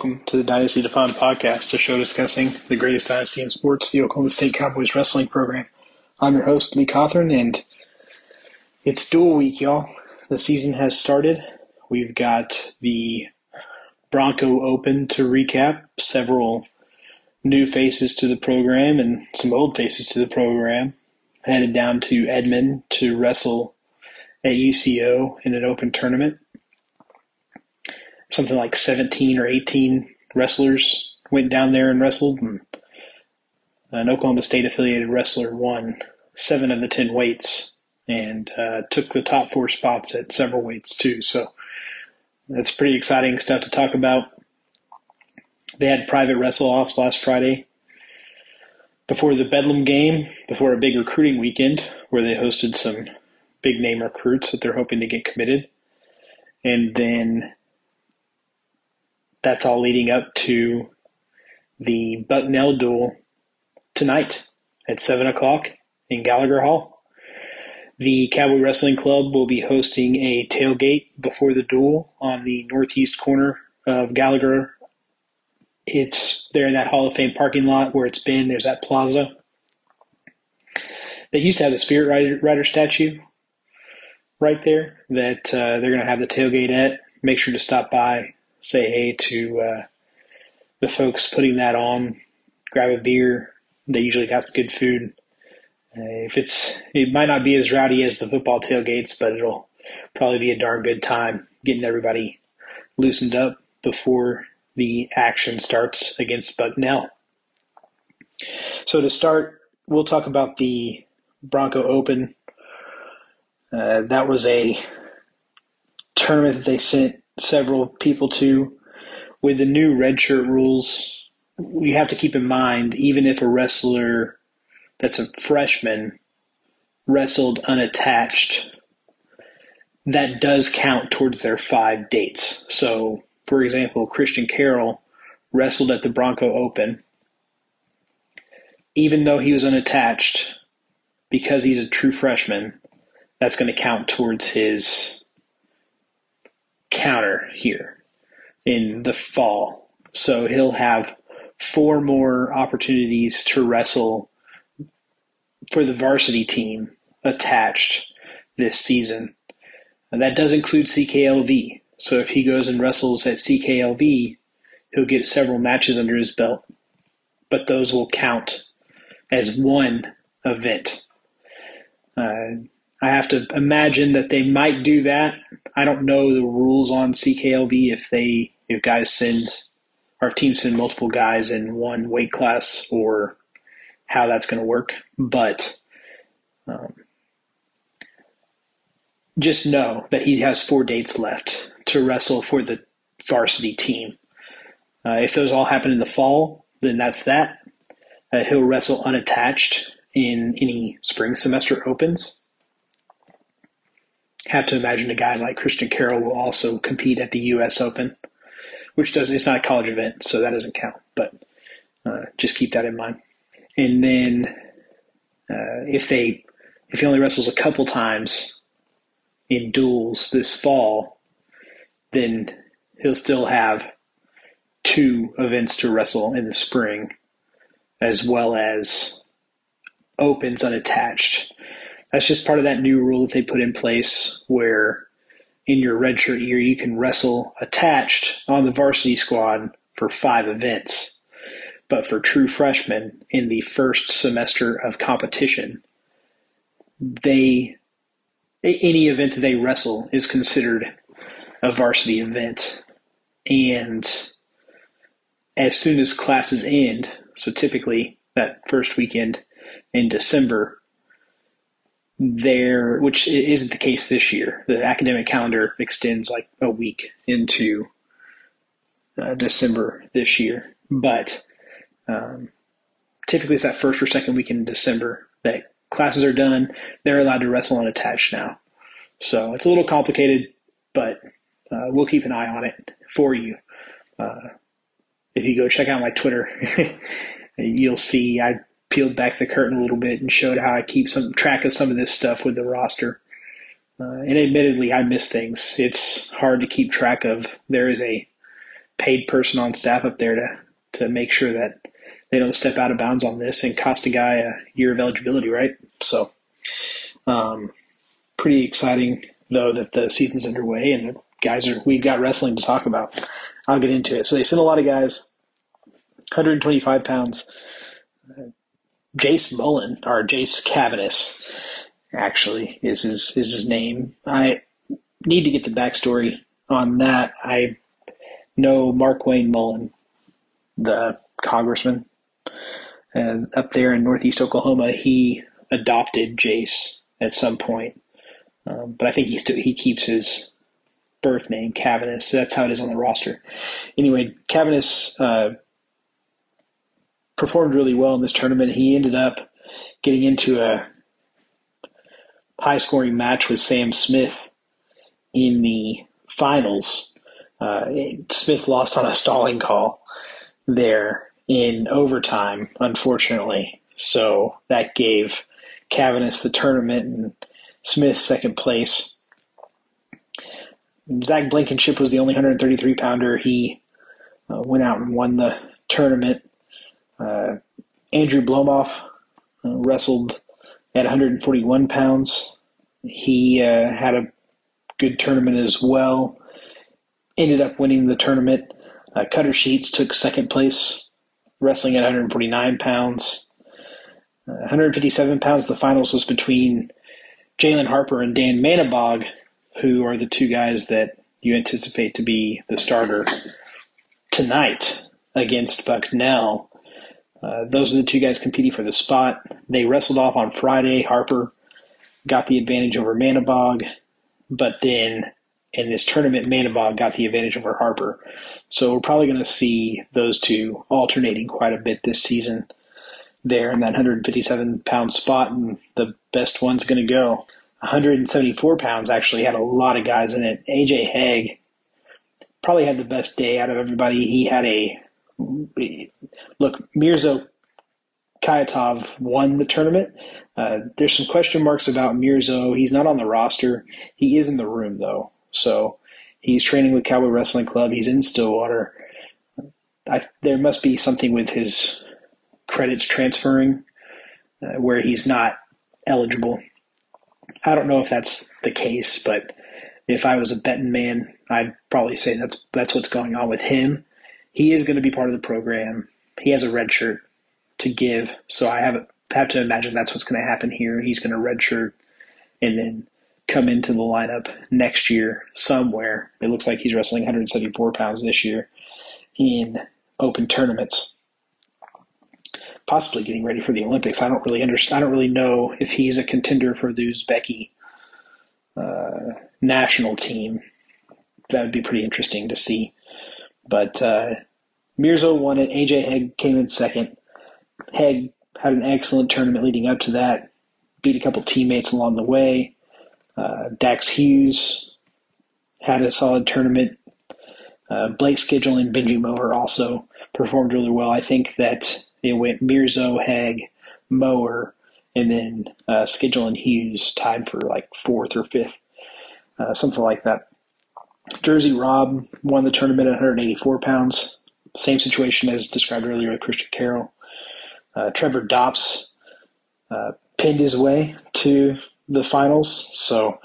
Welcome to the Dynasty Defined podcast, a show discussing the greatest dynasty in sports, the Oklahoma State Cowboys wrestling program. I'm your host, Lee Cothran, and it's dual week, y'all. The season has started. We've got the Bronco Open to recap, several new faces to the program and some old faces to the program. Headed down to Edmond to wrestle at UCO in an open tournament something like 17 or 18 wrestlers went down there and wrestled, and an Oklahoma State affiliated wrestler won seven of the 10 weights and uh, took the top four spots at several weights too. So that's pretty exciting stuff to talk about. They had private wrestle offs last Friday before the Bedlam game, before a big recruiting weekend where they hosted some big name recruits that they're hoping to get committed. And then that's all leading up to the Bucknell duel tonight at 7 o'clock in Gallagher Hall. The Cowboy Wrestling Club will be hosting a tailgate before the duel on the northeast corner of Gallagher. It's there in that Hall of Fame parking lot where it's been. There's that plaza. They used to have the Spirit Rider, Rider statue right there that uh, they're going to have the tailgate at. Make sure to stop by, say hey to uh, the folks putting that on, grab a beer. They usually got some good food. Uh, if it's, it might not be as rowdy as the football tailgates, but it'll probably be a darn good time getting everybody loosened up before the action starts against Bucknell. So to start, we'll talk about the Bronco Open. Uh, that was a tournament that they sent several people to. With the new redshirt rules, we have to keep in mind even if a wrestler that's a freshman wrestled unattached, that does count towards their five dates. So, for example, Christian Carroll wrestled at the Bronco Open. Even though he was unattached, because he's a true freshman, that's going to count towards his counter here in the fall. So he'll have four more opportunities to wrestle for the varsity team attached this season. And that does include CKLV. So if he goes and wrestles at CKLV, he'll get several matches under his belt. But those will count as one event. Uh, I have to imagine that they might do that. I don't know the rules on CKLV if they if guys send or if teams send multiple guys in one weight class or how that's going to work, but um, just know that he has four dates left to wrestle for the varsity team. Uh, if those all happen in the fall, then that's that. Uh, he'll wrestle unattached in any spring semester opens have to imagine a guy like Christian Carroll will also compete at the U.S. Open, which does it's not a college event, so that doesn't count. But uh, just keep that in mind. And then uh, if they if he only wrestles a couple times in duels this fall, then he'll still have two events to wrestle in the spring, as well as opens unattached that's just part of that new rule that they put in place where in your redshirt year you can wrestle attached on the varsity squad for five events. But for true freshmen in the first semester of competition, they any event that they wrestle is considered a varsity event. And as soon as classes end, so typically that first weekend in December, there, which isn't the case this year. The academic calendar extends like a week into uh, December this year, but um, typically it's that first or second week in December that classes are done. They're allowed to wrestle unattached now, so it's a little complicated, but uh, we'll keep an eye on it for you. Uh, if you go check out my Twitter, you'll see I peeled back the curtain a little bit and showed how I keep some track of some of this stuff with the roster. Uh, and admittedly, I miss things. It's hard to keep track of. There is a paid person on staff up there to to make sure that they don't step out of bounds on this and cost a guy a year of eligibility, right? So, um, pretty exciting though that the season's underway and the guys are we've got wrestling to talk about. I'll get into it. So they sent a lot of guys, 125 pounds. Jace Mullin or Jace Cavanis, actually is his is his name. I need to get the backstory on that. I know Markwayne Mullin, the congressman, and up there in Northeast Oklahoma, he adopted Jace at some point. Um, but I think he still he keeps his birth name. So that's how it is on the roster. Anyway, Cavanis uh, performed really well in this tournament. He ended up getting into a high scoring match with Sam Smith in the finals. Uh, Smith lost on a stalling call there in overtime, unfortunately. So that gave Cavanis the tournament and Smith second place. Zach Blankenship was the only 133 pounder. He uh, went out and won the tournament. Uh, Andrew Blomoff uh, wrestled at 141 pounds. He uh, had a good tournament as well. Ended up winning the tournament. Uh, Cutter Sheets took second place, wrestling at 149 pounds. 157 pounds, the finals was between Jalen Harper and Dan Manabog, who are the two guys that you anticipate to be the starter tonight against Bucknell. Uh, those are the two guys competing for the spot. They wrestled off on Friday. Harper got the advantage over Manabog, but then in this tournament, Manabog got the advantage over Harper. So we're probably going to see those two alternating quite a bit this season there in that 157 pound spot, and the best one's going to go. 174 pounds actually had a lot of guys in it. AJ Haig probably had the best day out of everybody. He had a look. Mirzo Kayatov won the tournament. Uh, there's some question marks about Mirzo. He's not on the roster. He is in the room though, so he's training with Cowboy Wrestling Club. He's in Stillwater. I, there must be something with his credits transferring uh, where he's not eligible. I don't know if that's the case, but if I was a betting man, I'd probably say that's that's what's going on with him. He is going to be part of the program. He has a red shirt to give, so I have have to imagine that's what's going to happen here. He's going to red shirt and then come into the lineup next year somewhere. It looks like he's wrestling 174 pounds this year in open tournaments possibly getting ready for the Olympics. I don't really understand. I don't really know if he's a contender for the Uzbeki uh, national team. That would be pretty interesting to see. But uh, Mirzo won it. AJ Haig came in second. Haig had an excellent tournament leading up to that. Beat a couple teammates along the way. Uh, Dax Hughes had a solid tournament. Uh, Blake Schedule and Benji Mower also performed really well. I think that it went Mirzo, Haig, Mower, and then uh, Schedule and Hughes tied for like fourth or fifth, uh, something like that. Jersey Robb won the tournament at 184 pounds. Same situation as described earlier with Christian Carroll. Uh, Trevor Dops uh, pinned his way to the finals. So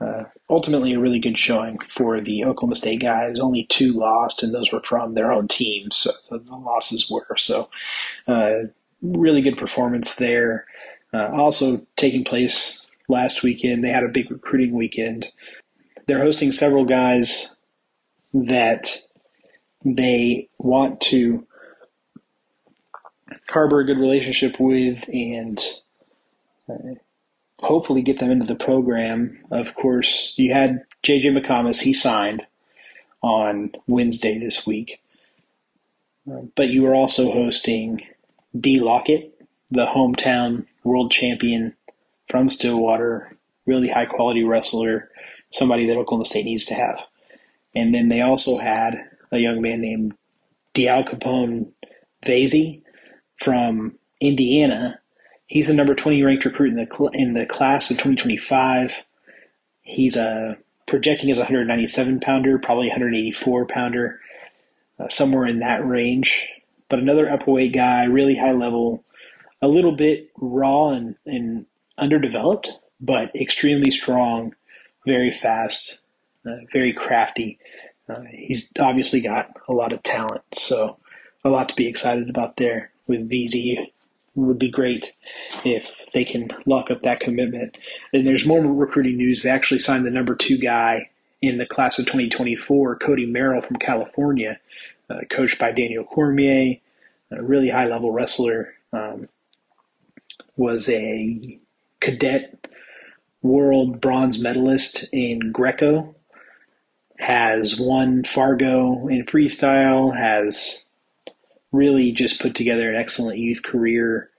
uh, ultimately, a really good showing for the Oklahoma State guys. Only two lost, and those were from their own teams. So the losses were so uh, really good performance there. Uh, also taking place last weekend, they had a big recruiting weekend. They're hosting several guys that they want to harbor a good relationship with and uh, hopefully get them into the program. Of course, you had JJ McComas, he signed on Wednesday this week. Uh, but you were also hosting D. Lockett, the hometown world champion from Stillwater, really high quality wrestler, somebody that Oklahoma State needs to have. And then they also had a young man named Dial Capone Vasey from Indiana He's the number 20 ranked recruit in the cl- in the class of 2025. He's a uh, projecting as a 197 pounder, probably 184 pounder. uh, somewhere in that range. But another upperweight guy, really high level, a little bit raw and, and underdeveloped, but extremely strong, very fast, uh, very crafty. Uh, he's obviously got a lot of talent, so a lot to be excited about there with VZ. Would be great if they can lock up that commitment. And there's more recruiting news. They actually signed the number two guy in the class of 2024, Cody Merrill from California, uh, coached by Daniel Cormier, a really high level wrestler. Um, was a cadet world bronze medalist in Greco, has won Fargo in freestyle, has really just put together an excellent youth career.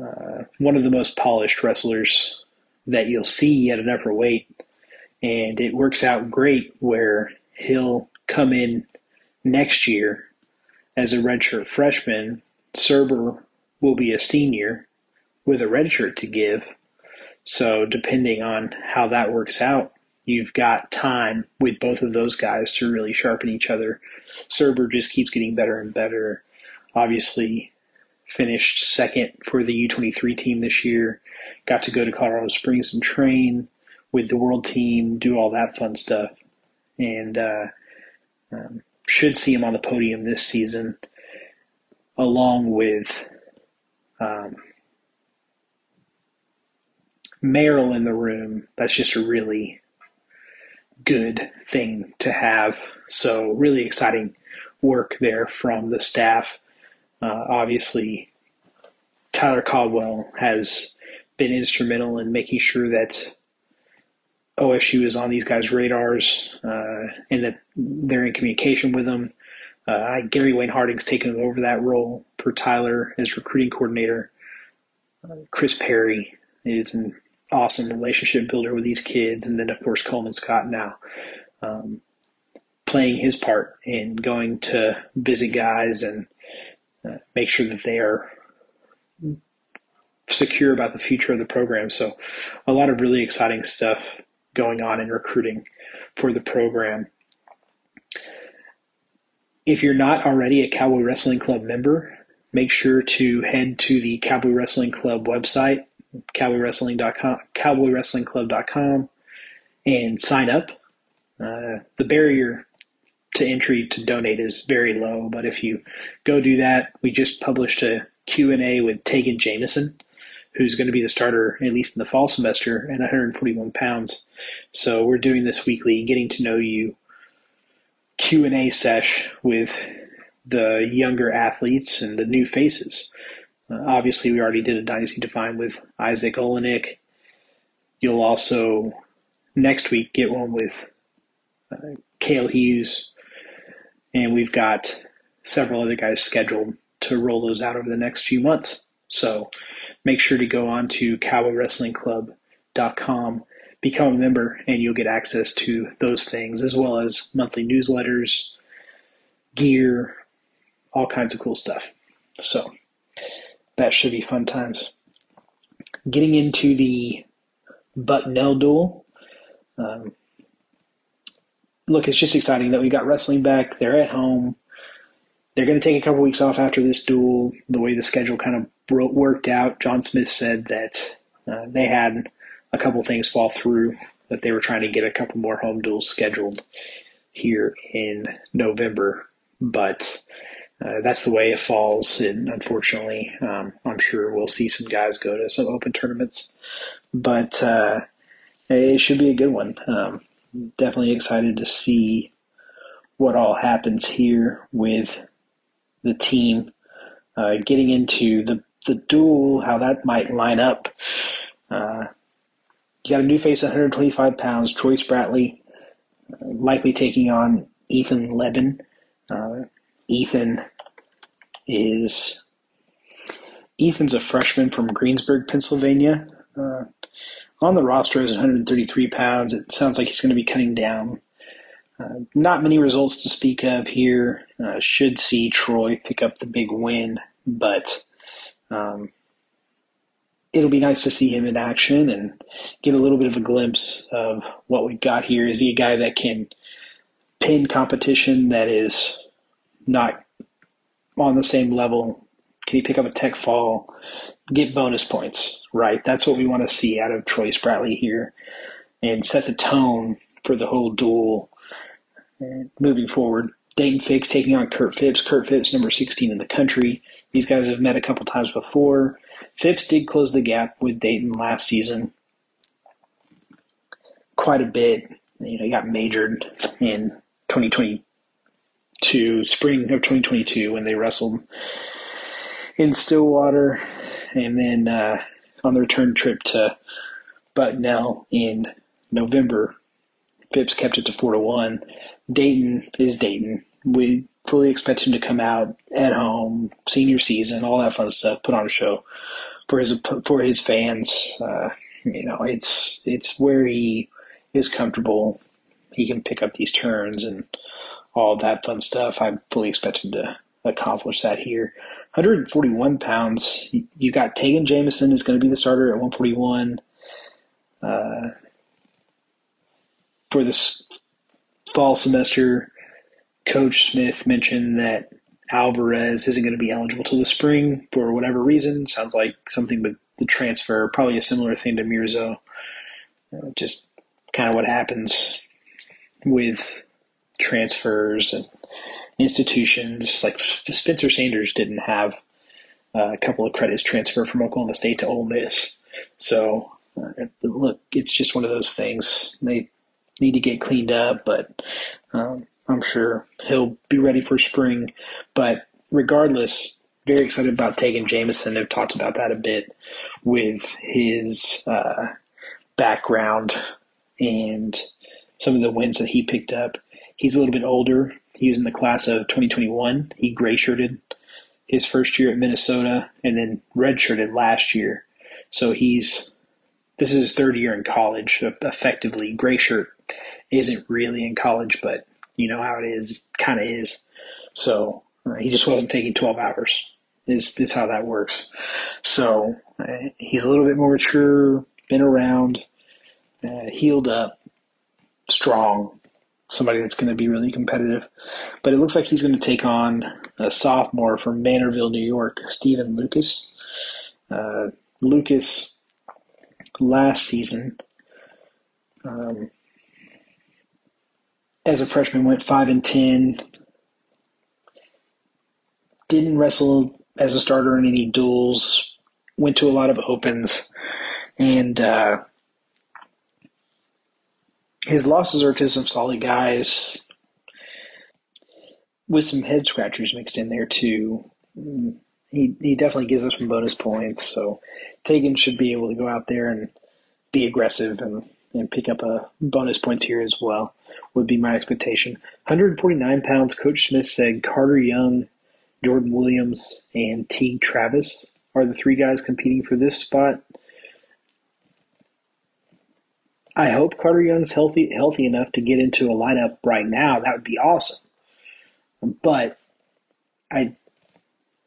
Uh, one of the most polished wrestlers that you'll see at an upper weight. And it works out great where he'll come in next year as a redshirt freshman. Surber will be a senior with a redshirt to give. So, depending on how that works out, you've got time with both of those guys to really sharpen each other. Surber just keeps getting better and better. Obviously, finished second for the U23 team this year. Got to go to Colorado Springs and train with the world team, do all that fun stuff, and uh, um, should see him on the podium this season, along with um, Merrill in the room. That's just a really good thing to have. So, really exciting work there from the staff. Uh, obviously, Tyler Caldwell has been instrumental in making sure that OSU is on these guys' radars uh, and that they're in communication with them. Uh, Gary Wayne Harding's taken over that role for Tyler as recruiting coordinator. Uh, Chris Perry is an awesome relationship builder with these kids, and then of course Coleman Scott now um, playing his part in going to visit guys and uh, make sure that they are secure about the future of the program. So, a lot of really exciting stuff going on in recruiting for the program. If you're not already a Cowboy Wrestling Club member, make sure to head to the Cowboy Wrestling Club website cowboywrestling.com, cowboywrestlingclub.com, and sign up. Uh, the barrier to entry to donate is very low, but if you go do that, we just published a Q&A with Tagen Jamison, who's going to be the starter at least in the fall semester at 141 pounds. So we're doing this weekly, getting to know you Q&A sesh with the younger athletes and the new faces. Uh, obviously, we already did a Dynasty Define with Izzak Olejnik. You'll also next week get one with uh, Cale Hughes, and we've got several other guys scheduled to roll those out over the next few months. So make sure to go on to cowboywrestlingclub.com, become a member, and you'll get access to those things as well as monthly newsletters, gear, all kinds of cool stuff. So that should be fun times. Getting into the Bucknell duel. Um, look, it's just exciting that we got wrestling back. They're at home. They're going to take a couple weeks off after this duel. The way the schedule kind of worked out, John Smith said that uh, they had a couple things fall through, that they were trying to get a couple more home duels scheduled here in November. But uh, that's the way it falls. And unfortunately, um, I'm sure we'll see some guys go to some open tournaments, but uh, it should be a good one. Um, definitely excited to see what all happens here with the team uh, getting into the the duel, how that might line up. Uh, you got a new face, 125 pounds, Troy Spratley, uh, likely taking on Ethan Leben. Uh, Ethan is Ethan's a freshman from Greensburg, Pennsylvania. Uh, on the roster is 133 pounds. It sounds like he's going to be cutting down. Uh, not many results to speak of here. Uh, should see Troy pick up the big win, but um, it'll be nice to see him in action and get a little bit of a glimpse of what we've got here. Is he a guy that can pin competition that is not on the same level? Can he pick up a tech fall, get bonus points? Right, that's what we want to see out of Troy Spratley here, and set the tone for the whole duel moving forward. Dayton Fix taking on Kurt Phipps. Kurt Phipps, number 16 in the country. These guys have met a couple times before. Phipps did close the gap with Dayton last season quite a bit. You know, he got majored in 2022, spring of 2022, when they wrestled in Stillwater, and then uh, on the return trip to Bucknell in November, Phipps kept it to four to one. Dayton is Dayton. We fully expect him to come out at home, senior season, all that fun stuff, put on a show for his for his fans. Uh, you know, it's it's where he is comfortable. He can pick up these turns and all that fun stuff. I fully expect him to accomplish that here. 141 pounds. You got Tagen Jamison is going to be the starter at 141. Uh, for this fall semester, Coach Smith mentioned that Alvarez isn't going to be eligible till the spring for whatever reason. Sounds like something with the transfer, probably a similar thing to Mirzo. Uh, just kind of what happens with transfers and institutions. Like Spencer Sanders didn't have uh, a couple of credits transfer from Oklahoma State to Ole Miss. So, uh, look, it's just one of those things. They need to get cleaned up, but um, I'm sure he'll be ready for spring. But regardless, very excited about Tagen Jamison. I've talked about that a bit with his uh, background and some of the wins that he picked up. He's a little bit older. He was in the class of 2021. He gray shirted his first year at Minnesota and then redshirted last year. So he's this is his third year in college. Effectively, gray shirt isn't really in college, but you know how it is, kind of is. So uh, he just wasn't taking 12 hours. Is is how that works. So uh, he's a little bit more mature, been around uh, healed up, strong, somebody that's going to be really competitive. But it looks like he's going to take on a sophomore from Manorville, New York, Stephen Lucas. Uh, Lucas last season, um, as a freshman, went five and ten. Didn't wrestle as a starter in any duels. Went to a lot of opens, and uh, his losses are to some solid guys with some head scratchers mixed in there too. Mm, he he definitely gives us some bonus points. So Tagen should be able to go out there and be aggressive and, and pick up a bonus points here as well. Would be my expectation. 149 pounds. Coach Smith said Carter Young, Jordan Williams, and Teague Travis are the three guys competing for this spot. I hope Carter Young's healthy healthy enough to get into a lineup right now. That would be awesome. But I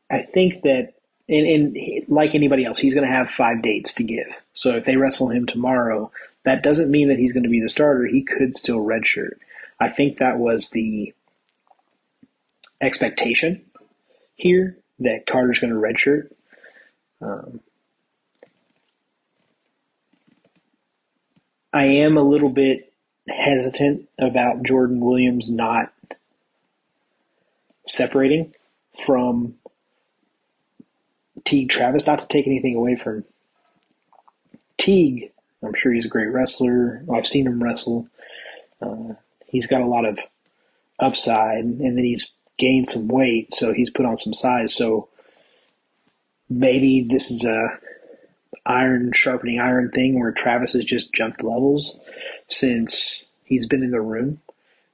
I think that and, and like anybody else, he's going to have five dates to give. So if they wrestle him tomorrow, that doesn't mean that he's going to be the starter. He could still redshirt. I think that was the expectation here that Carter's going to redshirt. Um, I am a little bit hesitant about Jordan Williams not separating from Teague Travis. Not to take anything away from Teague, I'm sure he's a great wrestler. I've seen him wrestle. Uh, he's got a lot of upside, and then he's gained some weight, so he's put on some size. So maybe this is a iron sharpening iron thing where Travis has just jumped levels since he's been in the room.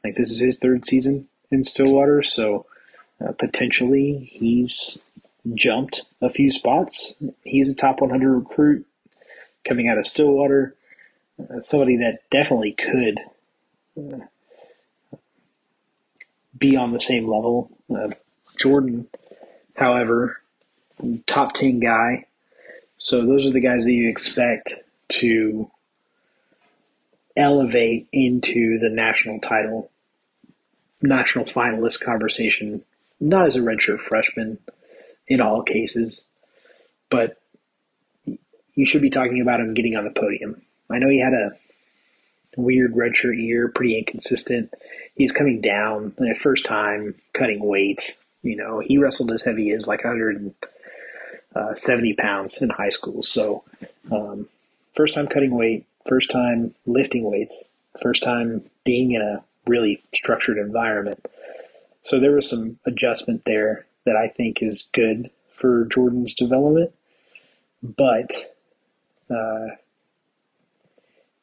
Like this is his third season in Stillwater, so uh, potentially he's jumped a few spots. He's a top 100 recruit coming out of Stillwater. Uh, somebody that definitely could uh, be on the same level. Uh, Jordan, however, top 10 guy, so those are the guys that you expect to elevate into the national title, national finalist conversation not as a redshirt freshman in all cases, but you should be talking about him getting on the podium. I know he had a weird redshirt year, pretty inconsistent. He's coming down first time cutting weight. You know, he wrestled as heavy as like 170 pounds in high school. So, um, first time cutting weight, first time lifting weights, first time being in a really structured environment. So there was some adjustment there that I think is good for Jordan's development. But uh,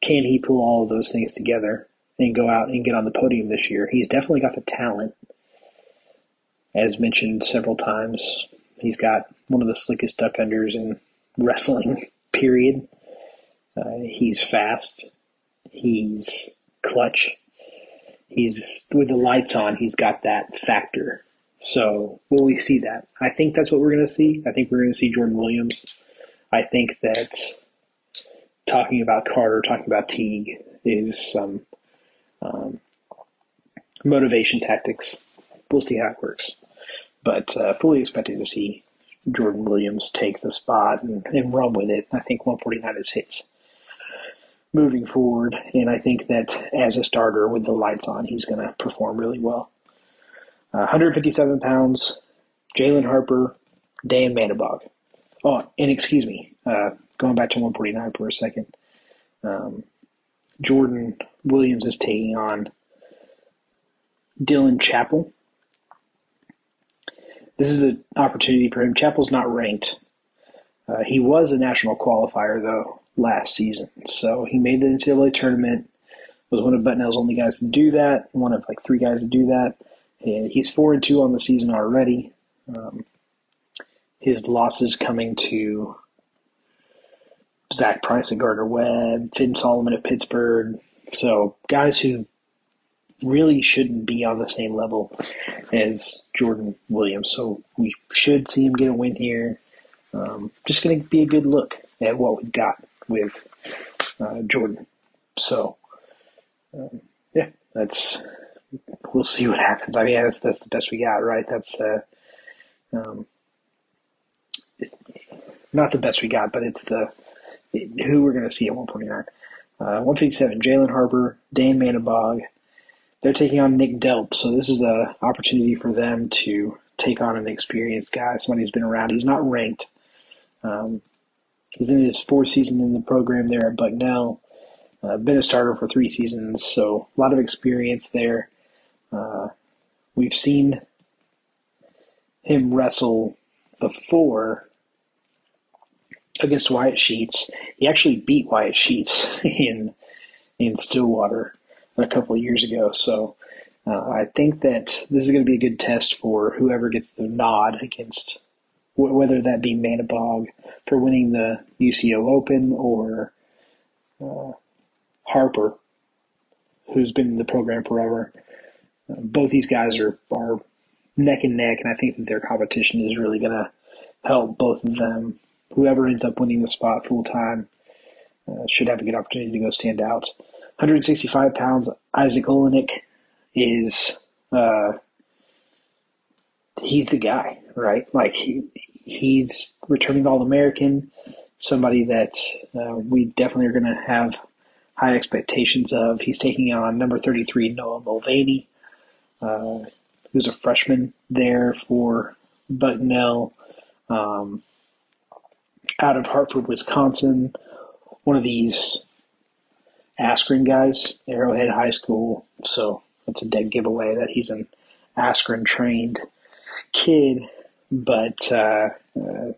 can he pull all of those things together and go out and get on the podium this year? He's definitely got the talent. As mentioned several times, he's got one of the slickest duck unders in wrestling, period. Uh, he's fast. He's clutch. He's with the lights on. He's got that factor. So will we see that? I think that's what we're going to see. I think we're going to see Jordan Williams. I think that talking about Carter, talking about Teague is some um, motivation tactics. We'll see how it works. But uh, fully expecting to see Jordan Williams take the spot and, and run with it. I think 149 is his moving forward. And I think that as a starter with the lights on, he's going to perform really well. Uh, 157 pounds, Jalen Harper, Dan Manabog. Oh, and excuse me, uh, going back to 149 for a second. Um, Jordan Williams is taking on Dylan Chappell. This is an opportunity for him. Chappell's not ranked. Uh, he was a national qualifier, though, last season. So he made the NCAA tournament, was one of Bucknell's only guys to do that, one of like three guys to do that. And he's 4 and 2 on the season already. Um, his losses coming to Zach Price at Gardner Webb, Finn Solomon at Pittsburgh. So guys who really shouldn't be on the same level as Jordan Williams. So we should see him get a win here. Um, just going to be a good look at what we've got with uh, Jordan. So um, yeah, that's we'll see what happens. I mean, that's that's the best we got, right? That's uh, um, not the best we got, but it's the who we're going to see at 149. Uh, 157, Jalen Harper, Dan Manabog. They're taking on Nick Delp, so this is an opportunity for them to take on an experienced guy, somebody who's been around. He's not ranked. Um, he's in his fourth season in the program there at Bucknell. Uh, been a starter for three seasons, so a lot of experience there. Uh, we've seen him wrestle before against Wyatt Sheets. He actually beat Wyatt Sheets in in Stillwater a couple of years ago. So uh, I think that this is going to be a good test for whoever gets the nod against whether that be Manabog for winning the UCO Open or uh, Harper, who's been in the program forever. Uh, both these guys are, are neck and neck, and I think that their competition is really going to help both of them whoever ends up winning the spot full time uh, should have a good opportunity to go stand out. 165 pounds, Izzak Olejnik is uh, he's the guy, right? Like he, he's returning All American, somebody that uh, we definitely are going to have high expectations of. He's taking on number 33 Noah Mulvaney, uh, who's a freshman there for Bucknell. Um, out of Hartford, Wisconsin, one of these Askren guys, Arrowhead High School. So that's a dead giveaway that he's an Askren trained kid. But uh, uh,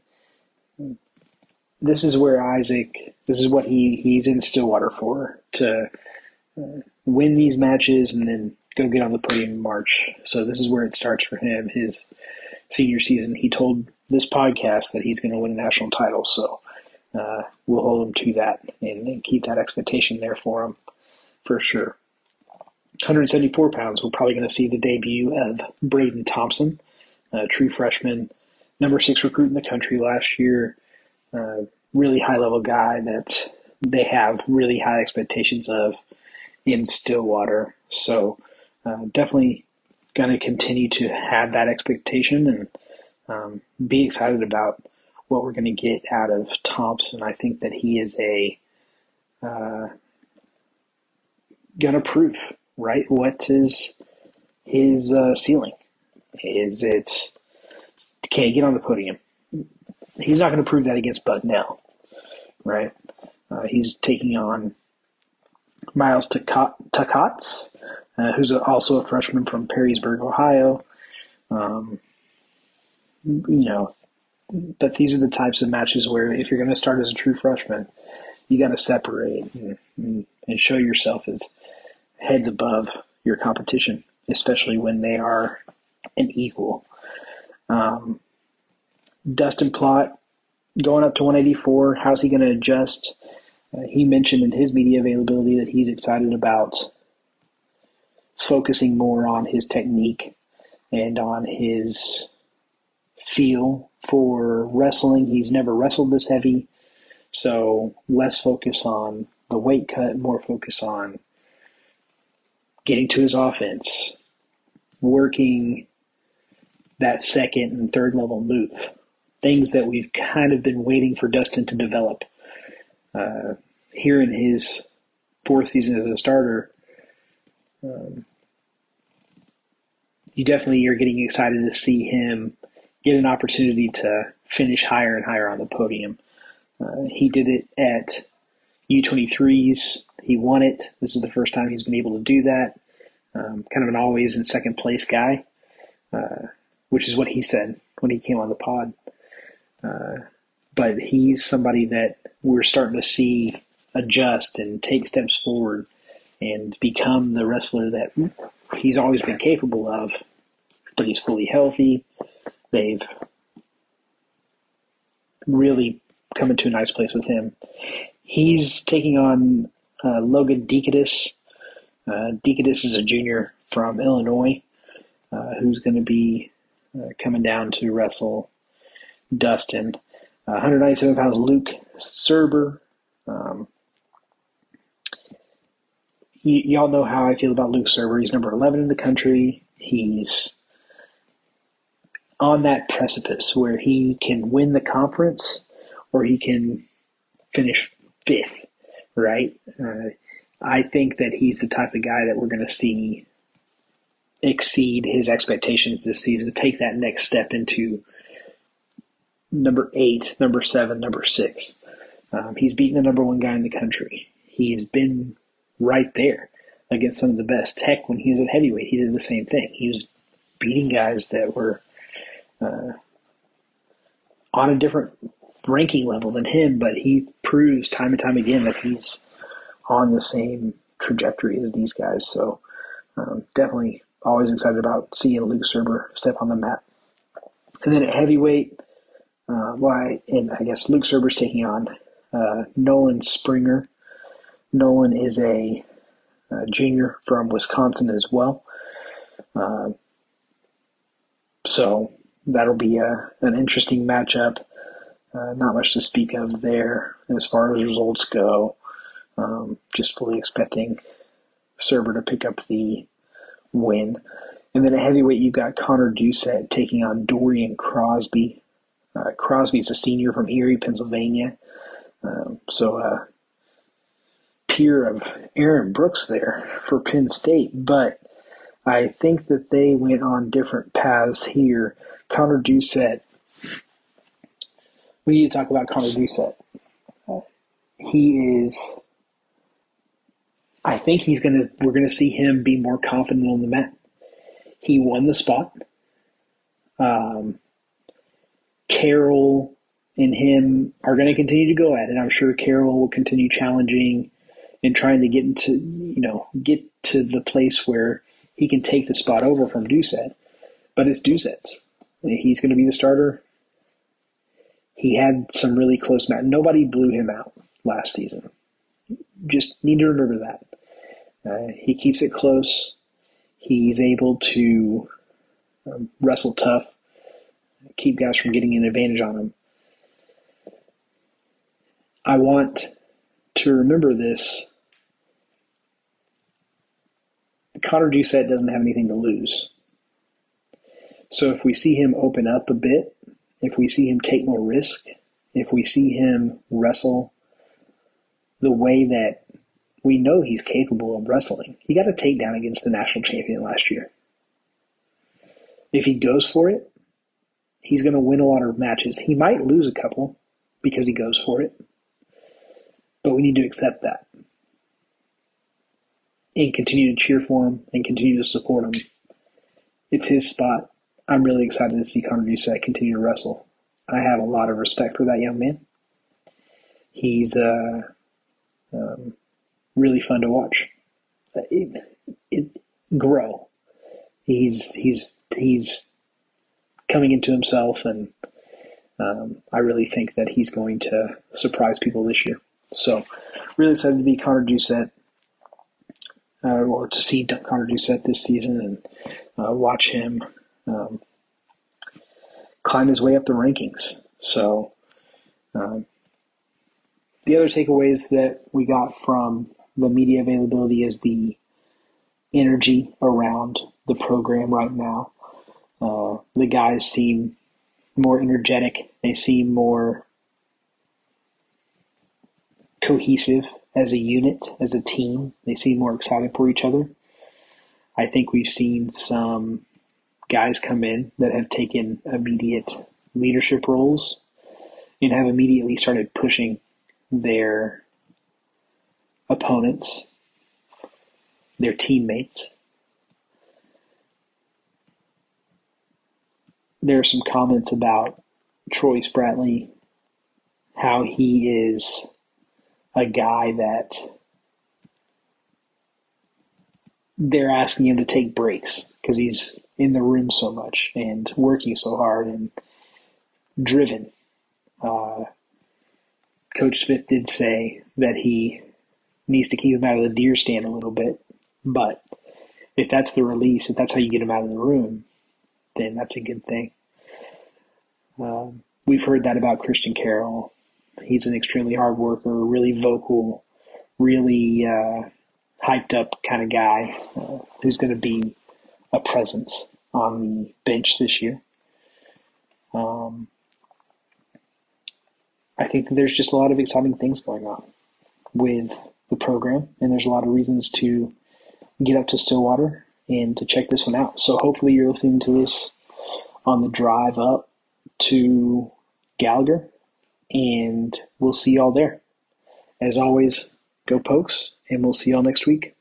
this is where Izzak, this is what he, he's in Stillwater for to uh, win these matches and then go get on the podium in March. So this is where it starts for him. His senior season, he told this podcast that he's going to win a national title. So uh, we'll hold them to that and, and, keep that expectation there for them for sure. 174 pounds, we're probably going to see the debut of Braden Thompson, true freshman, number six recruit in the country last year. Really high level guy that they have really high expectations of in Stillwater. So uh, definitely going to continue to have that expectation and um, be excited about what we're going to get out of Thompson. I think that he is a uh, going to prove right what is his uh, ceiling. Is it can he get on the podium? He's not going to prove that against Bucknell, right? Uh, he's taking on Miles Takats, uh, who's also a freshman from Perrysburg, Ohio. Um, you know, but these are the types of matches where if you're going to start as a true freshman, you got to separate and, and, show yourself as heads above your competition, especially when they are an equal. Um, Dustin Plott going up to 184. How's he going to adjust? Uh, he mentioned in his media availability that he's excited about focusing more on his technique and on his feel for wrestling. He's never wrestled this heavy, so less focus on the weight cut, more focus on getting to his offense, working that second and third level move. Things that we've kind of been waiting for Dustin to develop. Uh, here in his fourth season as a starter, um, you definitely are getting excited to see him get an opportunity to finish higher and higher on the podium. Uh, he did it at U23s. He won it. This is the first time he's been able to do that. Um, kind of an always in second place guy, uh, which is what he said when he came on the pod. Uh, but he's somebody that we're starting to see adjust and take steps forward and become the wrestler that he's always been capable of. But he's fully healthy. They've really come into a nice place with him. He's taking on uh, Logan Decatus. Uh, is a junior from Illinois uh, who's going to be uh, coming down to wrestle Dustin. 197 pounds Luke Surber. Um, y- y'all know how I feel about Luke Surber. He's number 11 in the country. He's on that precipice where he can win the conference or he can finish fifth, right? Uh, I think that he's the type of guy that we're going to see exceed his expectations this season, take that next step into number eight, number seven, number six. Um, he's beaten the number one guy in the country. He's been right there against some of the best. Heck, when he was at heavyweight, he did the same thing. He was beating guys that were uh, on a different ranking level than him, but he proves time and time again that he's on the same trajectory as these guys. So um, definitely always excited about seeing Luke Surber step on the mat. And then at heavyweight, uh, why? And I guess Luke Surber's taking on uh, Nolan Springer. Nolan is a, a, junior from Wisconsin as well. Uh, so that'll be a, an interesting matchup. Uh, not much to speak of there as far as results go. Um, just fully expecting Surber to pick up the win. And then at heavyweight, you've got Connor Doucet taking on Dorian Crosby. Uh, Crosby's a senior from Erie, Pennsylvania. Um, so, uh, peer of Aaron Brooks there for Penn State. But I think that they went on different paths here. Connor Doucet. We need to talk about Connor Doucet. he is. I think he's gonna. We're gonna see him be more confident on the mat. He won the spot. Um, and him are going to continue to go at it. I'm sure Carroll will continue challenging and trying to get into, you know, get to the place where he can take the spot over from Doucet. But it's Doucet's. He's going to be the starter. He had some really close match. Nobody blew him out last season. Just need to remember that. Uh, he keeps it close. He's able to um, wrestle tough, keep guys from getting an advantage on him. I want to remember this. Connor Doucet doesn't have anything to lose. So if we see him open up a bit, if we see him take more risk, if we see him wrestle the way that we know he's capable of wrestling, he got a takedown against the national champion last year. If he goes for it, he's going to win a lot of matches. He might lose a couple because he goes for it, but we need to accept that and continue to cheer for him and continue to support him. It's his spot. I'm really excited to see Konner Doucet continue to wrestle. I have a lot of respect for that young man. He's uh, um, really fun to watch. It, it grow. He's he's he's coming into himself, and um, I really think that he's going to surprise people this year. So, really excited to be Konner Doucet, uh, or to see Konner Doucet this season and uh, watch him um, climb his way up the rankings. So, um, the other takeaways that we got from the media availability is the energy around the program right now. Uh, the guys seem more energetic. They seem more cohesive as a unit, as a team. They seem more excited for each other. I think we've seen some guys come in that have taken immediate leadership roles and have immediately started pushing their opponents, their teammates. There are some comments about Troy Spratley, how he is a guy that they're asking him to take breaks because he's in the room so much and working so hard and driven. Uh, Coach Smith did say that he needs to keep him out of the deer stand a little bit, but if that's the release, if that's how you get him out of the room, then that's a good thing. Um, we've heard that about Christian Carroll. He's an extremely hard worker, really vocal, really uh, hyped up kind of guy uh, who's going to be a presence on the bench this year. Um, I think there's just a lot of exciting things going on with the program, and there's a lot of reasons to get up to Stillwater and to check this one out. So hopefully you're listening to this on the drive up to Gallagher, and we'll see y'all there. As always, go Pokes, and we'll see y'all next week.